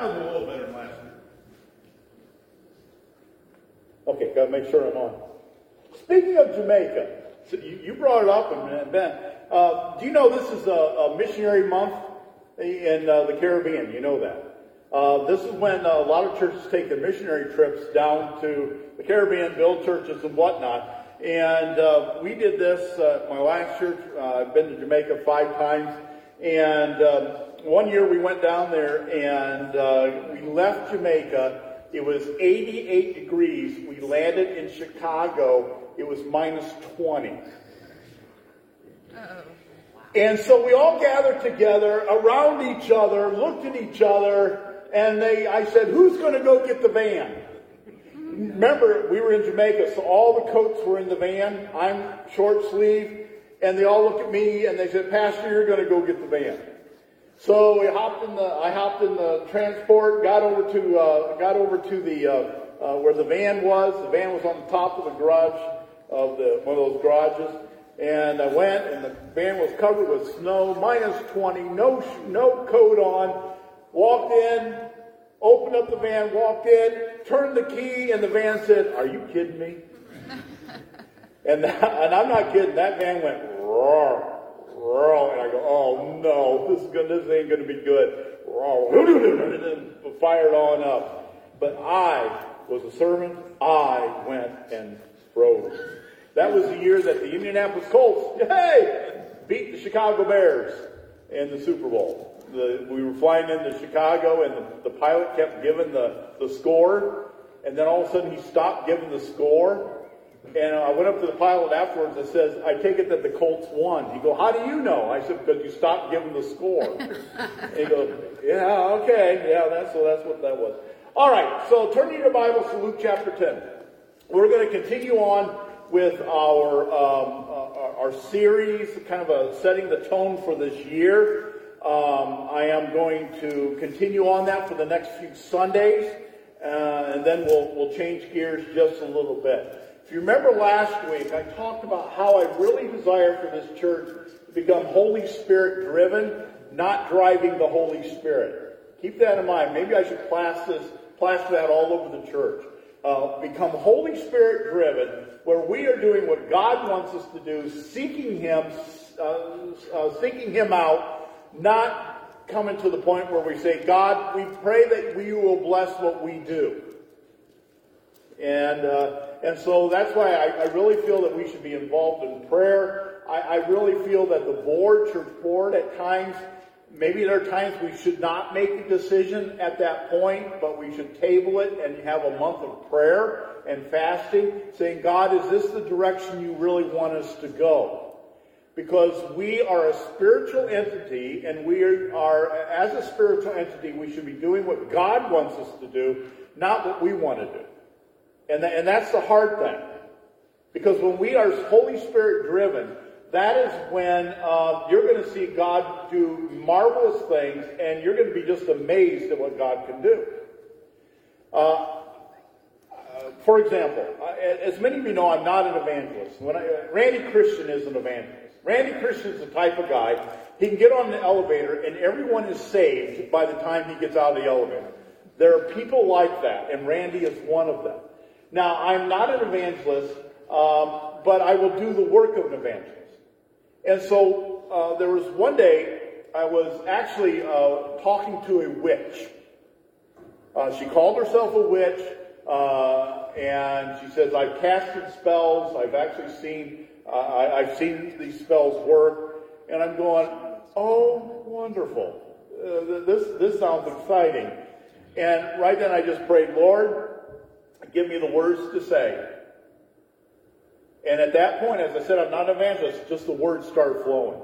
That was a little better than last year. Okay, gotta make sure I'm on. Speaking of Jamaica, so you, you brought it up, and Ben, uh, do you know this is a, a missionary month in uh, the Caribbean? You know that. Uh, this is when a lot of churches take their missionary trips down to the Caribbean, build churches and whatnot. And uh, we did this, uh, my last church, uh, I've been to Jamaica five times. And um, one year we went down there and uh, we left Jamaica. It was 88 degrees. We landed in Chicago. It was minus 20. And so we all gathered together around each other, looked at each other, and they, I said, who's going to go get the van? Remember, we were in Jamaica, so all the coats were in the van. I'm short sleeve, and they all looked at me and they said, Pastor, you're going to go get the van. So we hopped in the, I hopped in the transport, got over to, uh, got over to the, uh, uh, where the van was. The van was on the top of the garage of the, one of those garages. And I went, and the van was covered with snow, minus 20, no, no coat on. Walked in, opened up the van, walked in, turned the key, and the van said, Are you kidding me? and, that, and I'm not kidding, that van went roar, and I go, Oh no, this, is good, this ain't going to be good. And then fired on up. But I was a servant, I went and froze. That was the year that the Indianapolis Colts, hey, beat the Chicago Bears in the Super Bowl the, we were flying into Chicago, and the, the pilot kept giving the, the score, and then all of a sudden he stopped giving the score. And I went up to the pilot afterwards and says, I take it that the Colts won. He go, how do you know? I said, because you stopped giving the score. and he goes, yeah, okay. Yeah, that's, so that's what that was. All right, so turn your Bibles to Luke chapter 10. We're going to continue on with our, um, uh, our series, kind of a setting the tone for this year. Um, I am going to continue on that for the next few Sundays, uh, and then we'll, we'll change gears just a little bit. If you remember last week, I talked about how I really desire for this church to become Holy Spirit driven, not driving the Holy Spirit. Keep that in mind. Maybe I should plaster, this, plaster that all over the church. Uh, become Holy Spirit driven, where we are doing what God wants us to do, seeking Him, uh, uh seeking Him out, not coming to the point where we say, God, we pray that you will bless what we do. And, uh, and so that's why I, I, really feel that we should be involved in prayer. I, I really feel that the board, church board, at times, maybe there are times we should not make a decision at that point, but we should table it and have a month of prayer and fasting, saying, God, is this the direction you really want us to go? because we are a spiritual entity and we are, as a spiritual entity, we should be doing what God wants us to do, not what we want to do. And, and that's the hard thing. Because when we are Holy Spirit driven, that is when uh, you're going to see God do marvelous things and you're going to be just amazed at what God can do. Uh, uh for example, as many of you know, I'm not an evangelist. When I, Randy Christian is an evangelist. Randy Christian's the type of guy, he can get on the elevator and everyone is saved by the time he gets out of the elevator. There are people like that, and Randy is one of them. Now, I'm not an evangelist, um, but I will do the work of an evangelist. And so uh, there was one day I was actually uh, talking to a witch. Uh, she called herself a witch, uh, and she says, I've casted spells. I've actually seen I, have seen these spells work, and I'm going, oh, wonderful. Uh, this, this sounds exciting. And right then I just prayed, Lord, give me the words to say. And at that point, as I said, I'm not an evangelist, just the words started flowing.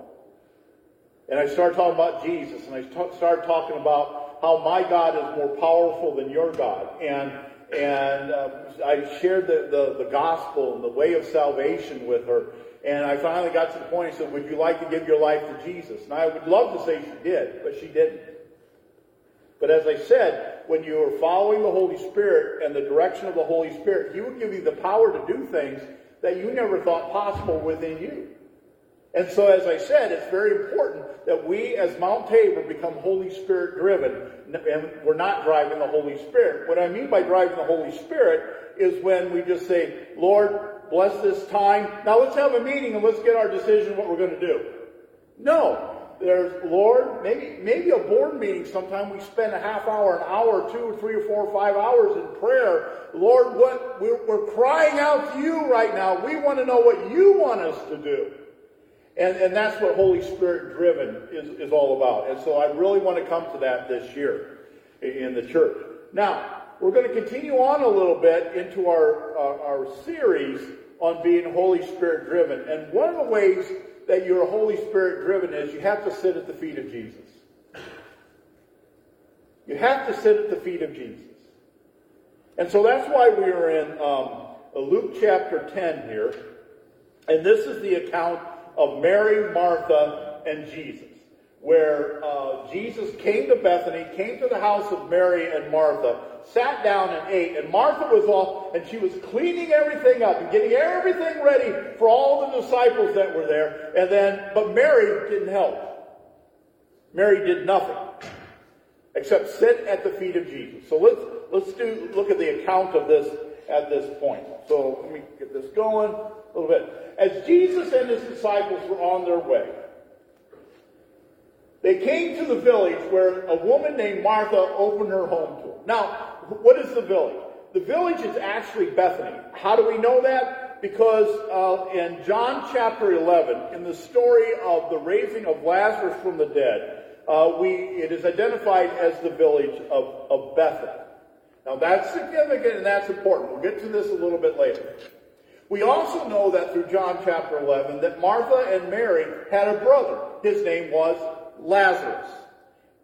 And I started talking about Jesus, and I t- started talking about how my God is more powerful than your God. And and uh, I shared the, the, the, gospel and the way of salvation with her. And I finally got to the point, I said, would you like to give your life to Jesus? And I would love to say she did, but she didn't. But as I said, when you are following the Holy Spirit and the direction of the Holy Spirit, He will give you the power to do things that you never thought possible within you. And so, as I said, it's very important that we as Mount Tabor become Holy Spirit driven, and we're not driving the Holy Spirit. What I mean by driving the Holy Spirit is when we just say, Lord, bless this time. Now let's have a meeting and let's get our decision what we're going to do. No. There's, Lord, maybe, maybe a board meeting sometime we spend a half hour, an hour, two three or four five hours in prayer. Lord, what, we're, we're crying out to you right now. We want to know what you want us to do. And, and that's what Holy Spirit driven is, is all about. And so I really want to come to that this year in the church. Now, we're going to continue on a little bit into our, uh, our series on being Holy Spirit driven. And one of the ways that you're Holy Spirit driven is you have to sit at the feet of Jesus. You have to sit at the feet of Jesus. And so that's why we are in um, Luke chapter 10 here. And this is the account of Mary, Martha, and Jesus, where uh, Jesus came to Bethany, came to the house of Mary and Martha, sat down and ate, and Martha was off, and she was cleaning everything up and getting everything ready for all the disciples that were there. And then, but Mary didn't help. Mary did nothing except sit at the feet of Jesus. So let's let's do look at the account of this at this point. So let me get this going a little bit. As Jesus and his disciples were on their way, they came to the village where a woman named Martha opened her home to them. Now, what is the village? The village is actually Bethany. How do we know that? Because uh, in John chapter 11, in the story of the raising of Lazarus from the dead, uh, we, it is identified as the village of, of Bethany. Now that's significant and that's important. We'll get to this a little bit later. We also know that through John chapter 11 that Martha and Mary had a brother. His name was Lazarus.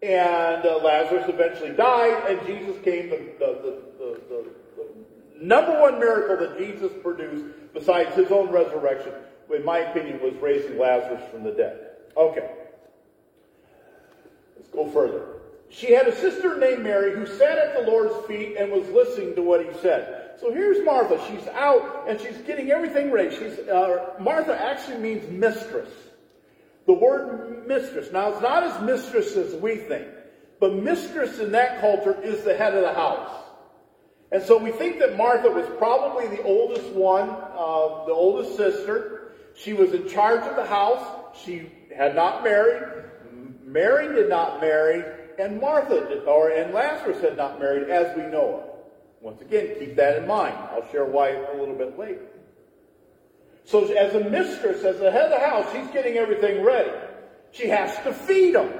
And uh, Lazarus eventually died, and Jesus came, the, the, the, the, number one miracle that Jesus produced, besides his own resurrection, in my opinion, was raising Lazarus from the dead. Okay. Let's go further. She had a sister named Mary who sat at the Lord's feet and was listening to what he said. So here's Martha. She's out and she's getting everything ready. She's uh, Martha actually means mistress. The word mistress. Now, it's not as mistress as we think, but mistress in that culture is the head of the house. And so we think that Martha was probably the oldest one, uh, the oldest sister. She was in charge of the house. She had not married. Mary did not marry, and Martha did, or and Lazarus had not married, as we know of. Once again, keep that in mind. I'll share why a little bit later. So as a mistress, as the head of the house, she's getting everything ready. She has to feed them.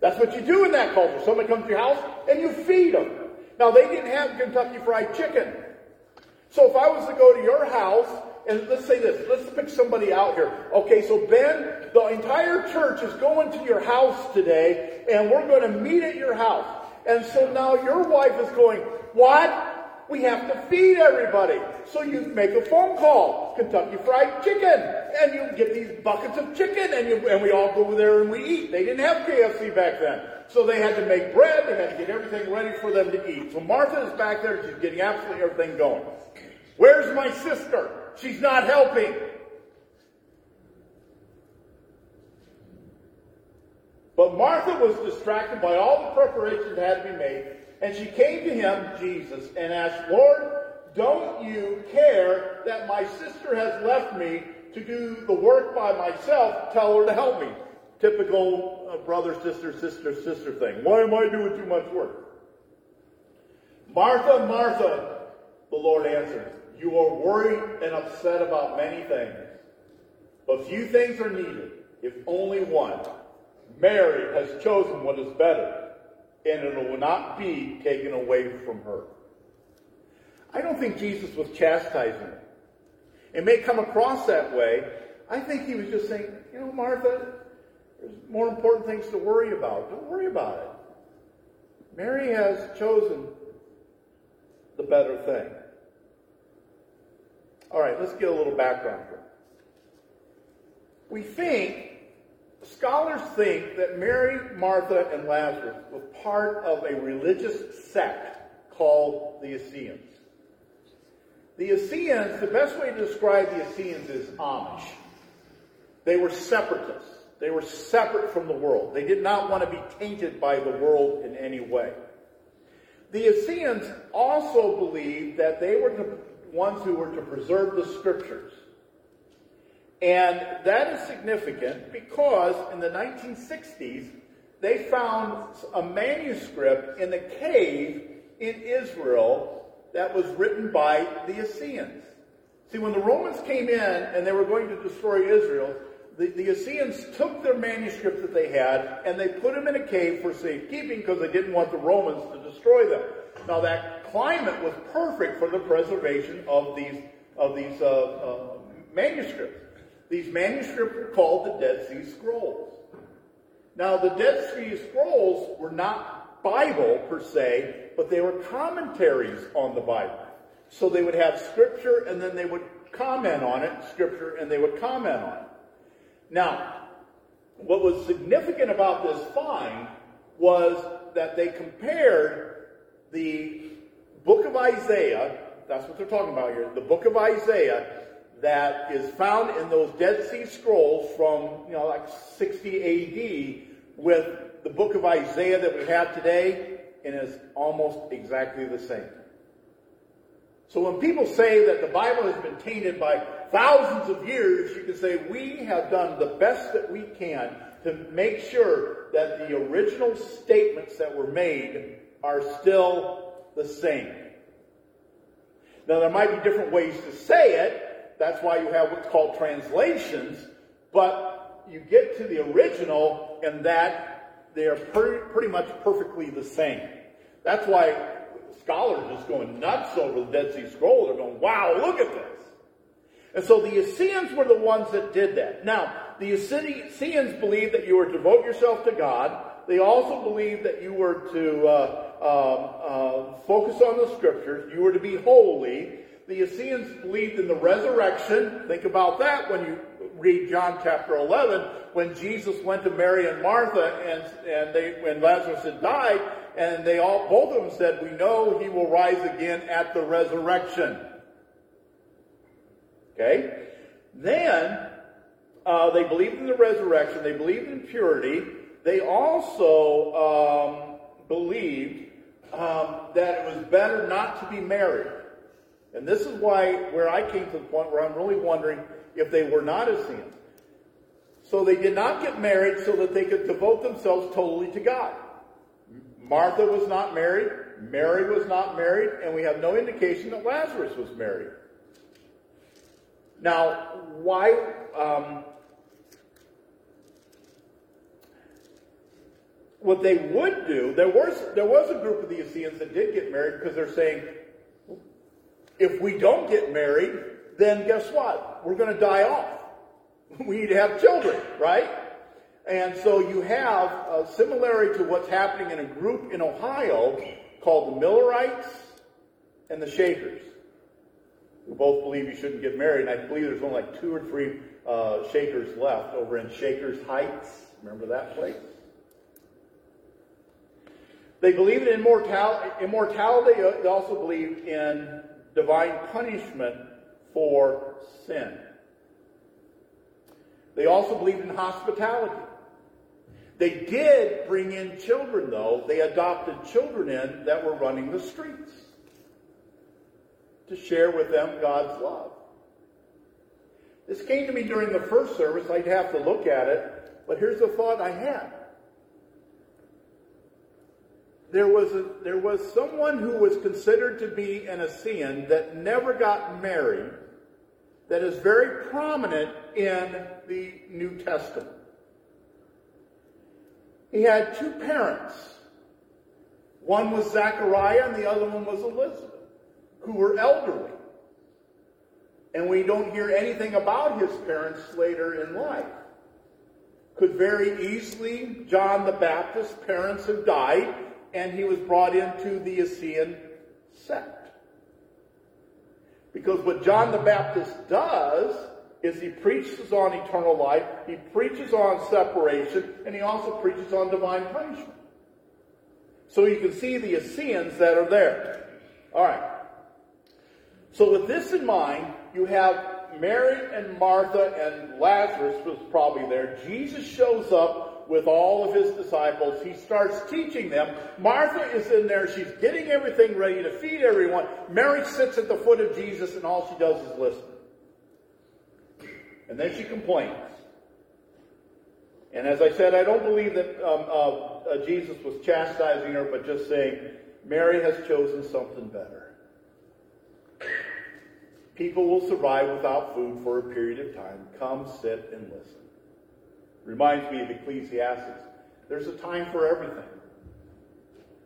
That's what you do in that culture. Somebody comes to your house and you feed them. Now they didn't have Kentucky Fried Chicken. So if I was to go to your house and let's say this, let's pick somebody out here. Okay, so Ben, the entire church is going to your house today and we're going to meet at your house. And so now your wife is going, what? We have to feed everybody. So you make a phone call, Kentucky Fried Chicken, and you get these buckets of chicken, and, you, and we all go over there and we eat. They didn't have KFC back then. So they had to make bread, they had to get everything ready for them to eat. So Martha is back there, she's getting absolutely everything going. Where's my sister? She's not helping. But Martha was distracted by all the preparations that had to be made, and she came to him, Jesus, and asked, Lord, don't you care that my sister has left me to do the work by myself? Tell her to help me. Typical uh, brother, sister, sister, sister thing. Why am I doing too much work? Martha, Martha, the Lord answered, you are worried and upset about many things, but few things are needed, if only one. Mary has chosen what is better, and it will not be taken away from her. I don't think Jesus was chastising her. It may come across that way. I think he was just saying, you know, Martha, there's more important things to worry about. Don't worry about it. Mary has chosen the better thing. All right, let's get a little background here. We think Scholars think that Mary, Martha, and Lazarus were part of a religious sect called the Essenes. The Essenes, the best way to describe the Essenes is Amish. They were separatists. They were separate from the world. They did not want to be tainted by the world in any way. The Essenes also believed that they were the ones who were to preserve the scriptures. And that is significant because in the 1960s, they found a manuscript in a cave in Israel that was written by the Essenes. See, when the Romans came in and they were going to destroy Israel, the, the Essenes took their manuscripts that they had and they put them in a cave for safekeeping because they didn't want the Romans to destroy them. Now that climate was perfect for the preservation of these of these uh, uh, manuscripts. These manuscripts were called the Dead Sea Scrolls. Now the Dead Sea Scrolls were not Bible per se, but they were commentaries on the Bible. So they would have scripture and then they would comment on it, scripture, and they would comment on it. Now, what was significant about this find was that they compared the book of Isaiah, that's what they're talking about here, the book of Isaiah that is found in those Dead Sea Scrolls from, you know, like 60 AD with the book of Isaiah that we have today, and is almost exactly the same. So when people say that the Bible has been tainted by thousands of years, you can say we have done the best that we can to make sure that the original statements that were made are still the same. Now, there might be different ways to say it. That's why you have what's called translations. But you get to the original, and that they are pretty, much perfectly the same. That's why scholars are just going nuts over the Dead Sea Scroll. They're going, wow, look at this. And so the Essenes were the ones that did that. Now, the Essenes believed that you were to devote yourself to God. They also believed that you were to uh, um, uh, focus on the scriptures. You were to be holy. The Essenes believed in the resurrection. Think about that when you read John chapter 11, when Jesus went to Mary and Martha and, and they, when Lazarus had died, and they all, both of them said, we know he will rise again at the resurrection. Okay? Then, uh, they believed in the resurrection. They believed in purity. They also um, believed um, that it was better not to be married. And this is why, where I came to the point where I'm really wondering if they were not Essenes. So they did not get married so that they could devote themselves totally to God. Martha was not married, Mary was not married, and we have no indication that Lazarus was married. Now, why? Um, what they would do, there was there was a group of the Essenes that did get married because they're saying, if we don't get married, then guess what? We're going to die off. We need to have children, right? And so you have a similarity to what's happening in a group in Ohio called the Millerites and the Shakers, who both believe you shouldn't get married. And I believe there's only like two or three uh, Shakers left over in Shakers Heights. Remember that place? They believe in immortality. They also believe in divine punishment for sin. They also believed in hospitality. They did bring in children, though. They adopted children in that were running the streets to share with them God's love. This came to me during the first service. I'd have to look at it, but here's the thought I had. There was, a, there was someone who was considered to be an Essene that never got married that is very prominent in the New Testament. He had two parents. One was Zachariah and the other one was Elizabeth, who were elderly. And we don't hear anything about his parents later in life. Could very easily, John the Baptist's parents have died and he was brought into the Essene sect. Because what John the Baptist does is he preaches on eternal life, he preaches on separation, and he also preaches on divine punishment. So you can see the Essenes that are there. All right. So with this in mind, you have Mary and Martha and Lazarus was probably there. Jesus shows up with all of his disciples. He starts teaching them. Martha is in there. She's getting everything ready to feed everyone. Mary sits at the foot of Jesus and all she does is listen. And then she complains. And as I said, I don't believe that um, uh, uh, Jesus was chastising her, but just saying, Mary has chosen something better. People will survive without food for a period of time. Come, sit, and listen. Reminds me of Ecclesiastes. There's a time for everything.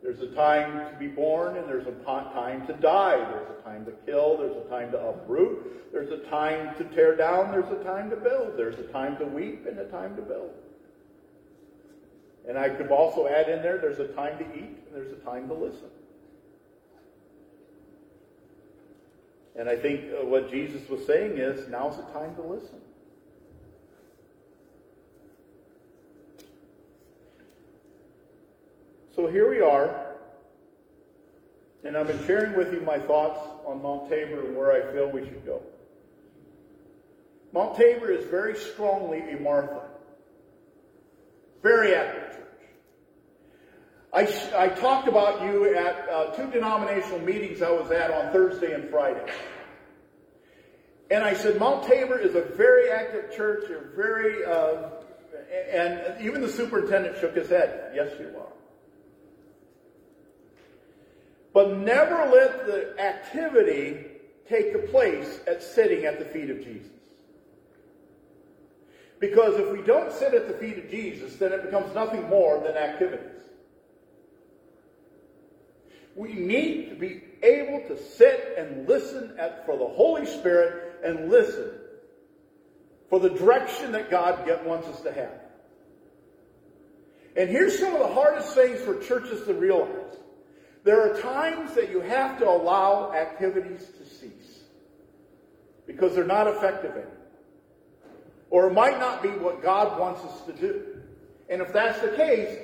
There's a time to be born and there's a time to die. There's a time to kill. There's a time to uproot. There's a time to tear down. There's a time to build. There's a time to weep and a time to build. And I could also add in there, there's a time to eat and there's a time to listen. And I think uh, what Jesus was saying is, now's the time to listen. So here we are, and I've been sharing with you my thoughts on Mount Tabor and where I feel we should go. Mount Tabor is very strongly a Martha. Very active church. I, I talked about you at uh, two denominational meetings I was at on Thursday and Friday. And I said, Mount Tabor is a very active church. You're very, uh, and even the superintendent shook his head. Yes, you are. But never let the activity take the place at sitting at the feet of Jesus. Because if we don't sit at the feet of Jesus, then it becomes nothing more than activities. We need to be able to sit and listen at, for the Holy Spirit and listen for the direction that God get, wants us to have. And here's some of the hardest things for churches to realize. There are times that you have to allow activities to cease because they're not effective anymore. Or it might not be what God wants us to do. And if that's the case,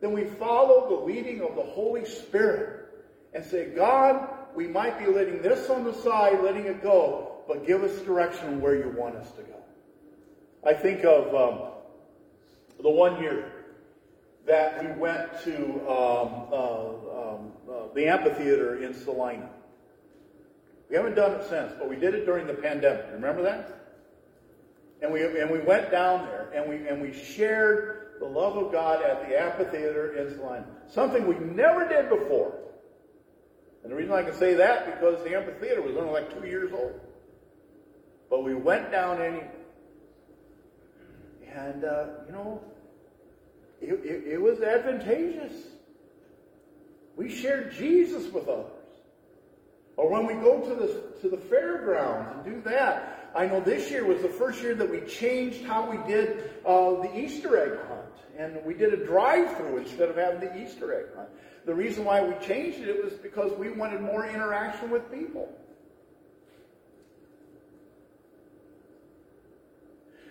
then we follow the leading of the Holy Spirit and say, God, we might be letting this on the side, letting it go, but give us direction where you want us to go. I think of um, the one year that we went to um, uh, um, uh, the amphitheater in Celina. We haven't done it since, but we did it during the pandemic. Remember that? And we, and we went down there and we, and we shared the love of God at the amphitheater in Celina. Something we never did before. And the reason I can say that because the amphitheater was only like two years old. But we went down anyway. And, uh, you know, it, it, it was advantageous. We shared Jesus with others. Or when we go to the, to the fairgrounds and do that, I know this year was the first year that we changed how we did uh, the Easter egg hunt. And we did a drive-through instead of having the Easter egg hunt. The reason why we changed it was because we wanted more interaction with people.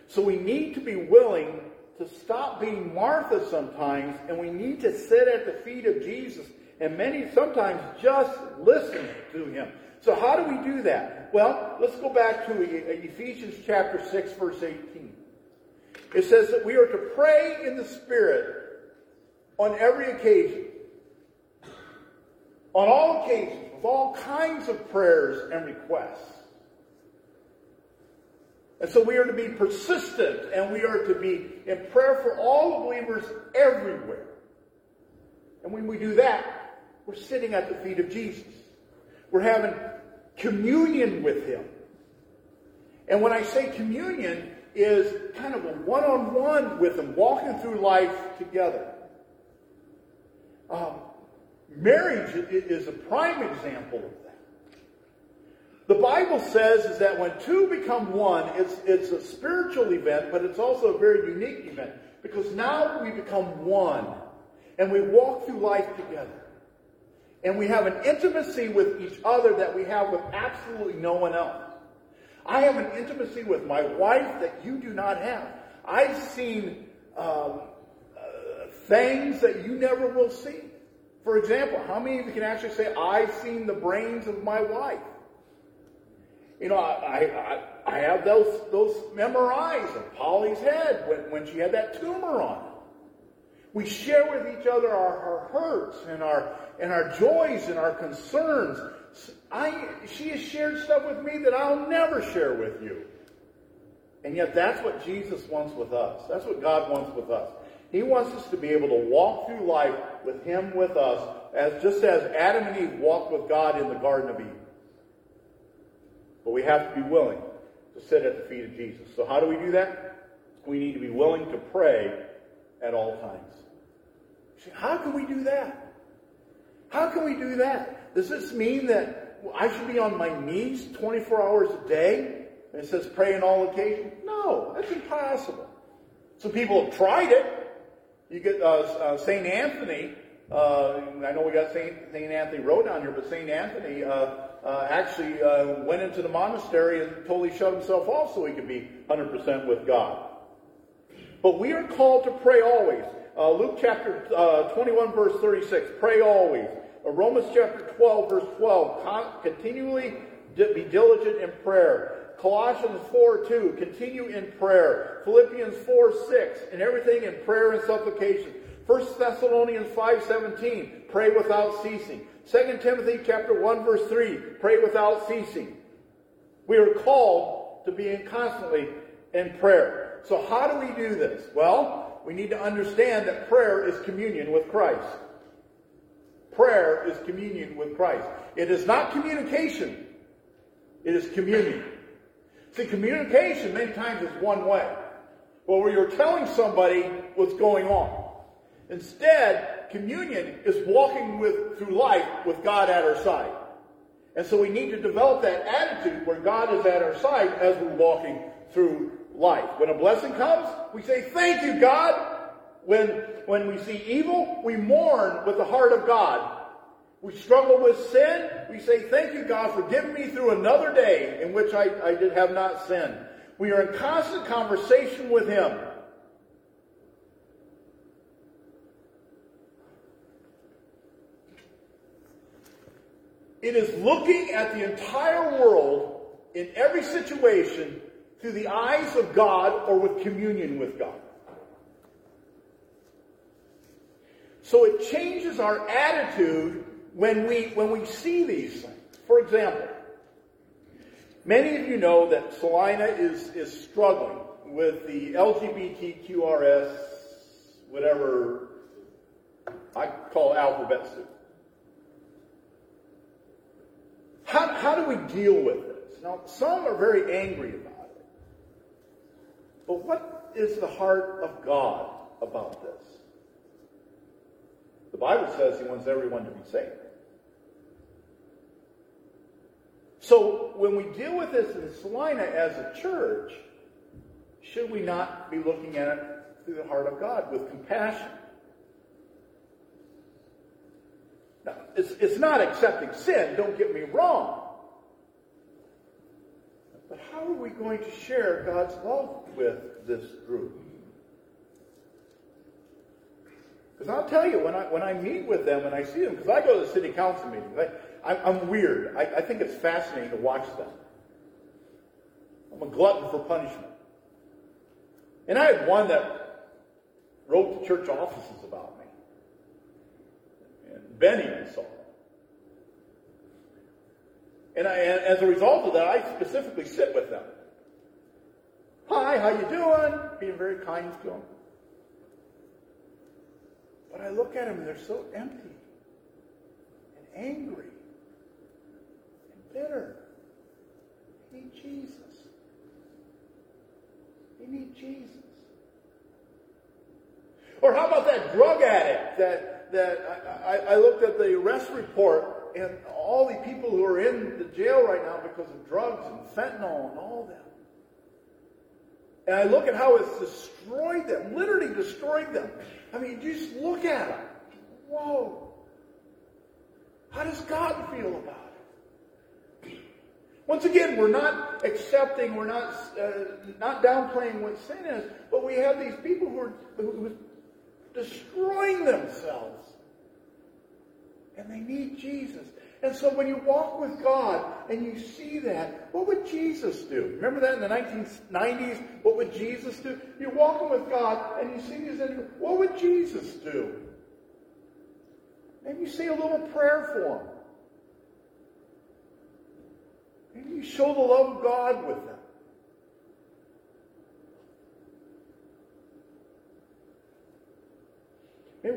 So we need to be willing to stop being Martha sometimes, and we need to sit at the feet of Jesus and many sometimes just listen to him. So how do we do that? Well, let's go back to uh, Ephesians chapter 6 verse 18. It says that we are to pray in the Spirit on every occasion. On all occasions, with all kinds of prayers and requests. And so we are to be persistent and we are to be in prayer for all believers everywhere. And when we do that, we're sitting at the feet of Jesus. We're having communion with Him. And when I say communion, is kind of a one-on-one with Him, walking through life together. Um, marriage is a prime example of that. The Bible says is that when two become one, it's, it's a spiritual event, but it's also a very unique event because now we become one and we walk through life together. And we have an intimacy with each other that we have with absolutely no one else. I have an intimacy with my wife that you do not have. I've seen um, uh, things that you never will see. For example, how many of you can actually say, I've seen the brains of my wife? You know, I, I, I have those, those memorized of Polly's head when, when she had that tumor on it. We share with each other our, our hurts and our, and our joys and our concerns. I, she has shared stuff with me that I'll never share with you. And yet that's what Jesus wants with us. That's what God wants with us. He wants us to be able to walk through life with Him with us, as just as Adam and Eve walked with God in the Garden of Eden. But we have to be willing to sit at the feet of Jesus. So how do we do that? We need to be willing to pray at all times. How can we do that? How can we do that? Does this mean that I should be on my knees 24 hours a day? And it says pray in all occasions? No, that's impossible. Some people have tried it. You get uh, uh, St. Anthony. Uh, I know we got St. Anthony Road down here, but St. Anthony uh, uh, actually uh, went into the monastery and totally shut himself off so he could be 100% with God. But we are called to pray always. Luke chapter 21, verse 36, pray always. Romans chapter 12, verse 12, continually be diligent in prayer. Colossians 4 2, continue in prayer. Philippians 4 6, and everything in prayer and supplication. 1 Thessalonians 5 17, pray without ceasing. 2 Timothy chapter 1 verse 3, pray without ceasing. We are called to be in constantly in prayer. So how do we do this? Well, we need to understand that prayer is communion with Christ. Prayer is communion with Christ. It is not communication. It is communion. See, communication many times is one way. Well, where you're telling somebody what's going on. Instead, communion is walking with through life with God at our side. And so we need to develop that attitude where God is at our side as we're walking through life. When a blessing comes, we say, Thank you, God. When, when we see evil, we mourn with the heart of God we struggle with sin. We say, Thank you, God, for giving me through another day in which I, I did have not sinned. We are in constant conversation with Him. It is looking at the entire world in every situation through the eyes of God or with communion with God. So it changes our attitude when we, when we see these things, for example, many of you know that Celina is, is struggling with the LGBTQRS, whatever I call alphabet soup. How, how do we deal with this? Now, some are very angry about it. But what is the heart of God about this? The Bible says he wants everyone to be saved. So when we deal with this in Celina as a church, should we not be looking at it through the heart of God with compassion? Now, it's, it's not accepting sin, don't get me wrong. But how are we going to share God's love with this group? Because I'll tell you, when I, when I meet with them and I see them, because I go to the city council meetings, I, am weird. I, I think it's fascinating to watch them. I'm a glutton for punishment. And I had one that wrote to church offices about me. Benny saw. And, I, and as a result of that, I specifically sit with them. Hi, how you doing? Being very kind to them. But I look at them and they're so empty and angry and bitter. They need Jesus. They need Jesus. Or how about that drug addict that, that I, I, looked at the arrest report and all the people who are in the jail right now because of drugs and fentanyl and all that. And I look at how it's destroyed them, literally destroyed them. I mean, just look at them. Whoa. How does God feel about it? Once again, we're not accepting, we're not uh, not downplaying what sin is, but we have these people who are who, destroying themselves. and they need Jesus. And so when you walk with God and you see that, what would Jesus do? Remember that in the 1990s? What would Jesus do? You're walking with God and you see these things. What would Jesus do? Maybe you say a little prayer for him. And you show the love of God with them.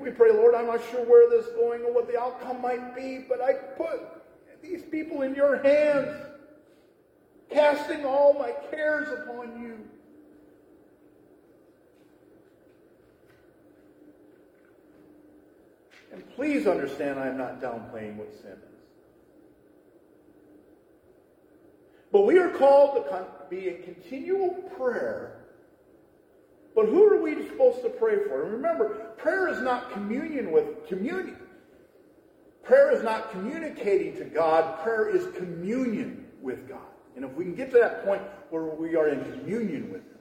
We pray, Lord, I'm not sure where this is going or what the outcome might be, but I put these people in your hands, casting all my cares upon you. And please understand I am not downplaying what sin is. But we are called to be in continual prayer but who are we supposed to pray for? And remember, prayer is not communion with communion. Prayer is not communicating to God. Prayer is communion with God. And if we can get to that point where we are in communion with Him.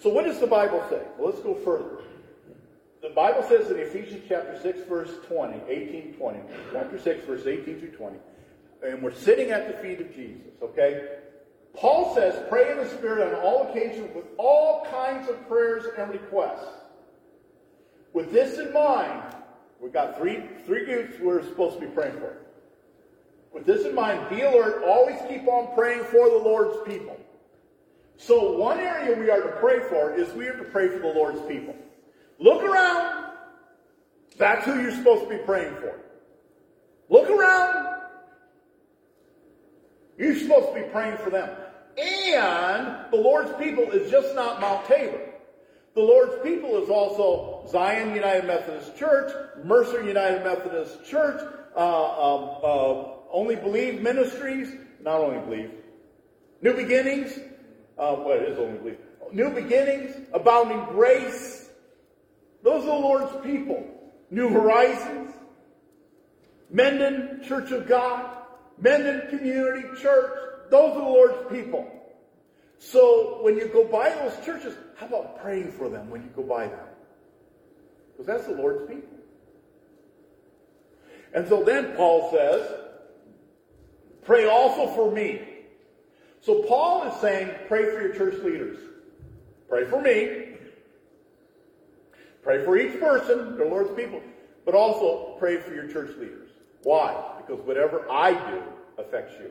So what does the Bible say? Well, let's go further. The Bible says in Ephesians chapter 6, verse 20, 18, 20, chapter 6, verse 18 through 20, and we're sitting at the feet of Jesus, okay? Paul says, pray in the Spirit on all occasions with all kinds of prayers and requests. With this in mind, we've got three, three groups we're supposed to be praying for. With this in mind, be alert, always keep on praying for the Lord's people. So, one area we are to pray for is we are to pray for the Lord's people. Look around. That's who you're supposed to be praying for. Look around. You're supposed to be praying for them. And the Lord's people is just not Mount Tabor. The Lord's people is also Zion United Methodist Church, Mercer United Methodist Church, uh, um, uh, Only Believe Ministries, not Only Believe, New Beginnings, uh, what is Only Believe? New Beginnings, Abounding Grace. Those are the Lord's people. New Horizons, Mendon Church of God, Mendon Community Church, those are the Lord's people. So when you go by those churches, how about praying for them when you go by them? Because that's the Lord's people. And so then Paul says, pray also for me. So Paul is saying, pray for your church leaders. Pray for me. Pray for each person, the Lord's people. But also pray for your church leaders. Why? Because whatever I do affects you.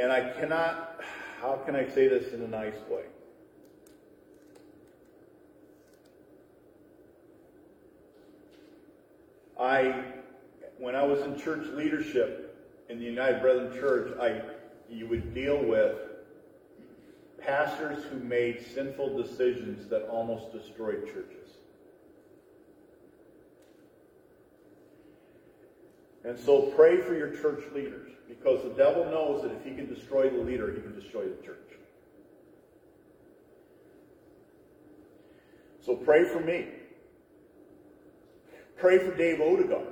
And I cannot, how can I say this in a nice way? I, when I was in church leadership in the United Brethren Church, I, you would deal with pastors who made sinful decisions that almost destroyed churches. And so pray for your church leaders. Because the devil knows that if he can destroy the leader, he can destroy the church. So pray for me. Pray for Dave Odegaard,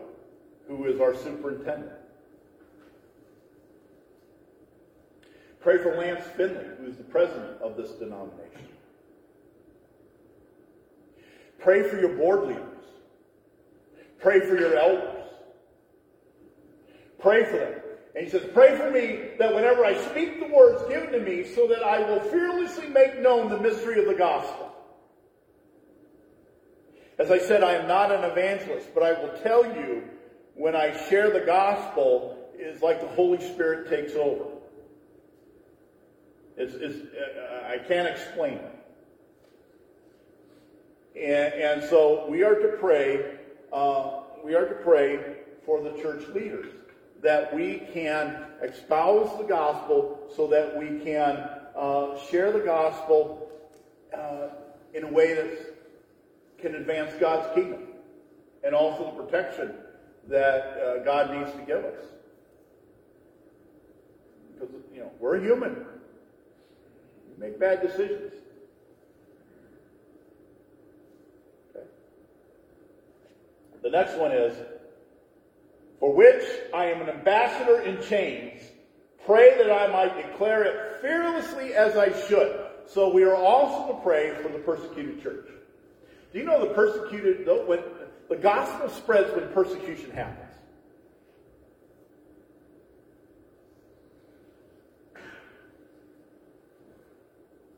who is our superintendent. Pray for Lance Finley, who is the president of this denomination. Pray for your board leaders. Pray for your elders. Pray for them. And he says, Pray for me that whenever I speak the words given to me, so that I will fearlessly make known the mystery of the gospel. As I said, I am not an evangelist, but I will tell you when I share the gospel is like the Holy Spirit takes over. It's, it's, uh, I can't explain it. And, and so we are to pray. Uh, we are to pray for the church leaders that we can espouse the gospel so that we can uh, share the gospel uh, in a way that can advance God's kingdom and also the protection that uh, God needs to give us. Because, you know, we're human. We make bad decisions. Okay. The next one is for which I am an ambassador in chains. Pray that I might declare it fearlessly as I should. So we are also to pray for the persecuted church. Do you know the persecuted, when the gospel spreads when persecution happens?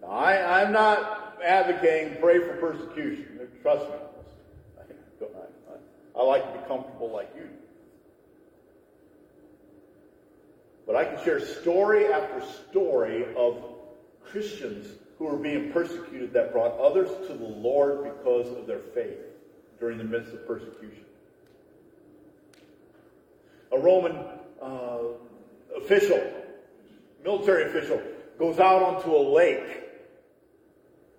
Now, I, I'm not advocating pray for persecution. Trust me. I, I, like to be comfortable like you But I can share story after story of Christians who were being persecuted that brought others to the Lord because of their faith during the midst of persecution. A Roman uh, official, military official, goes out onto a lake.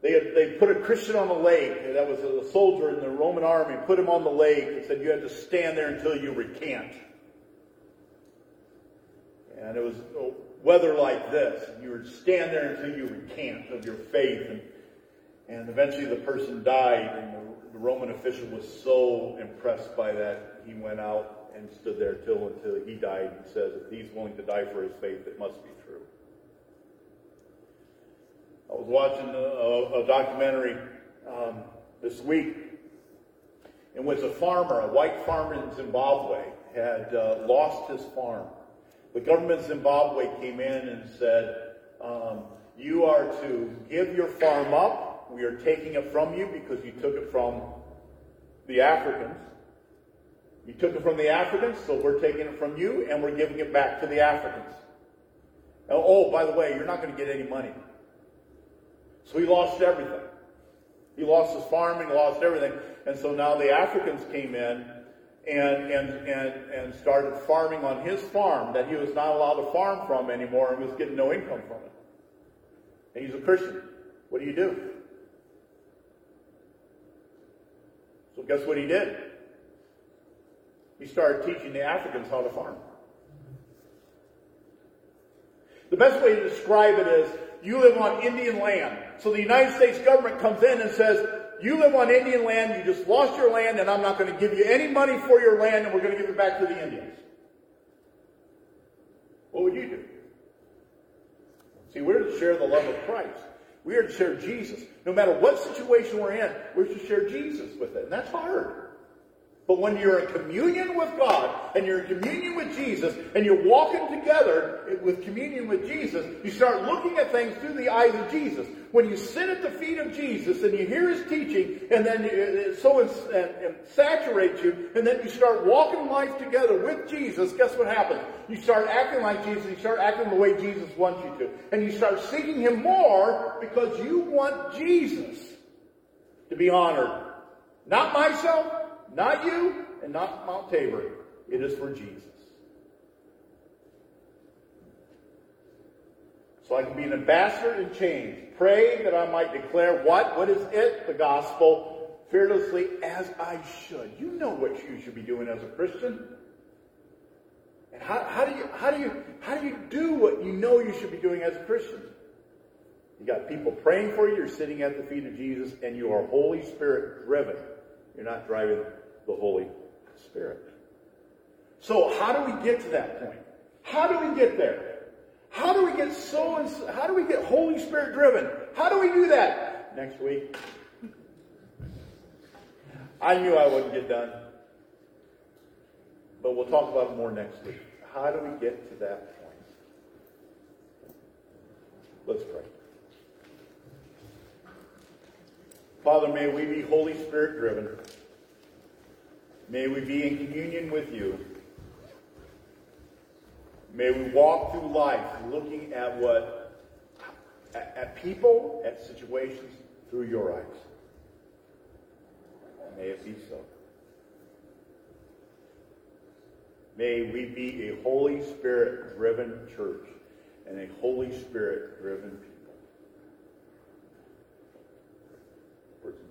They, had, they put a Christian on the lake, that was a soldier in the Roman army, put him on the lake and said, You have to stand there until you recant. And it was weather like this. You would stand there until you recant of your faith. And, and eventually the person died. And the, the Roman official was so impressed by that, he went out and stood there till until he died and says, if he's willing to die for his faith, it must be true. I was watching a, a documentary um, this week in which a farmer, a white farmer in Zimbabwe, had uh, lost his farm. The government of Zimbabwe came in and said, um, You are to give your farm up. We are taking it from you because you took it from the Africans. You took it from the Africans, so we're taking it from you and we're giving it back to the Africans. oh, by the way, you're not going to get any money. So he lost everything. He lost his farm and he lost everything. And so now the Africans came in and, and, and, and started farming on his farm that he was not allowed to farm from anymore and was getting no income from it. And he's a Christian. What do you do? So guess what he did? He started teaching the Africans how to farm. The best way to describe it is you live on Indian land. So the United States government comes in and says, you live on Indian land, you just lost your land, and I'm not going to give you any money for your land, and we're going to give it back to the Indians. What would you do? See, we're to share the love of Christ. We are to share Jesus. No matter what situation we're in, we're to share Jesus with it. And that's hard. But when you're in communion with God and you're in communion with Jesus and you're walking together with communion with Jesus, you start looking at things through the eyes of Jesus. When you sit at the feet of Jesus and you hear his teaching and then it uh, uh, so uh, um, saturates you and then you start walking life together with Jesus, guess what happens? You start acting like Jesus. You start acting the way Jesus wants you to. And you start seeking him more because you want Jesus to be honored. Not myself, not you and not Mount Tabor. It is for Jesus. So I can be an ambassador in change. Pray that I might declare what? What is it? The gospel fearlessly as I should. You know what you should be doing as a Christian. And how, how, do you how do you how do you do what you know you should be doing as a Christian? You got people praying for you, you're sitting at the feet of Jesus, and you are Holy Spirit driven. You're not driving the Holy Spirit. So how do we get to that point? How do we get there? How do we get so, how do we get Holy Spirit driven? How do we do that? Next week. I knew I wouldn't get done. But we'll talk about it more next week. How do we get to that point? Let's pray. Father, may we be Holy Spirit driven. May we be in communion with you. May we walk through life looking at what, at, at people, at situations through your eyes. May it be so. May we be a Holy Spirit driven church and a Holy Spirit driven people. For it's in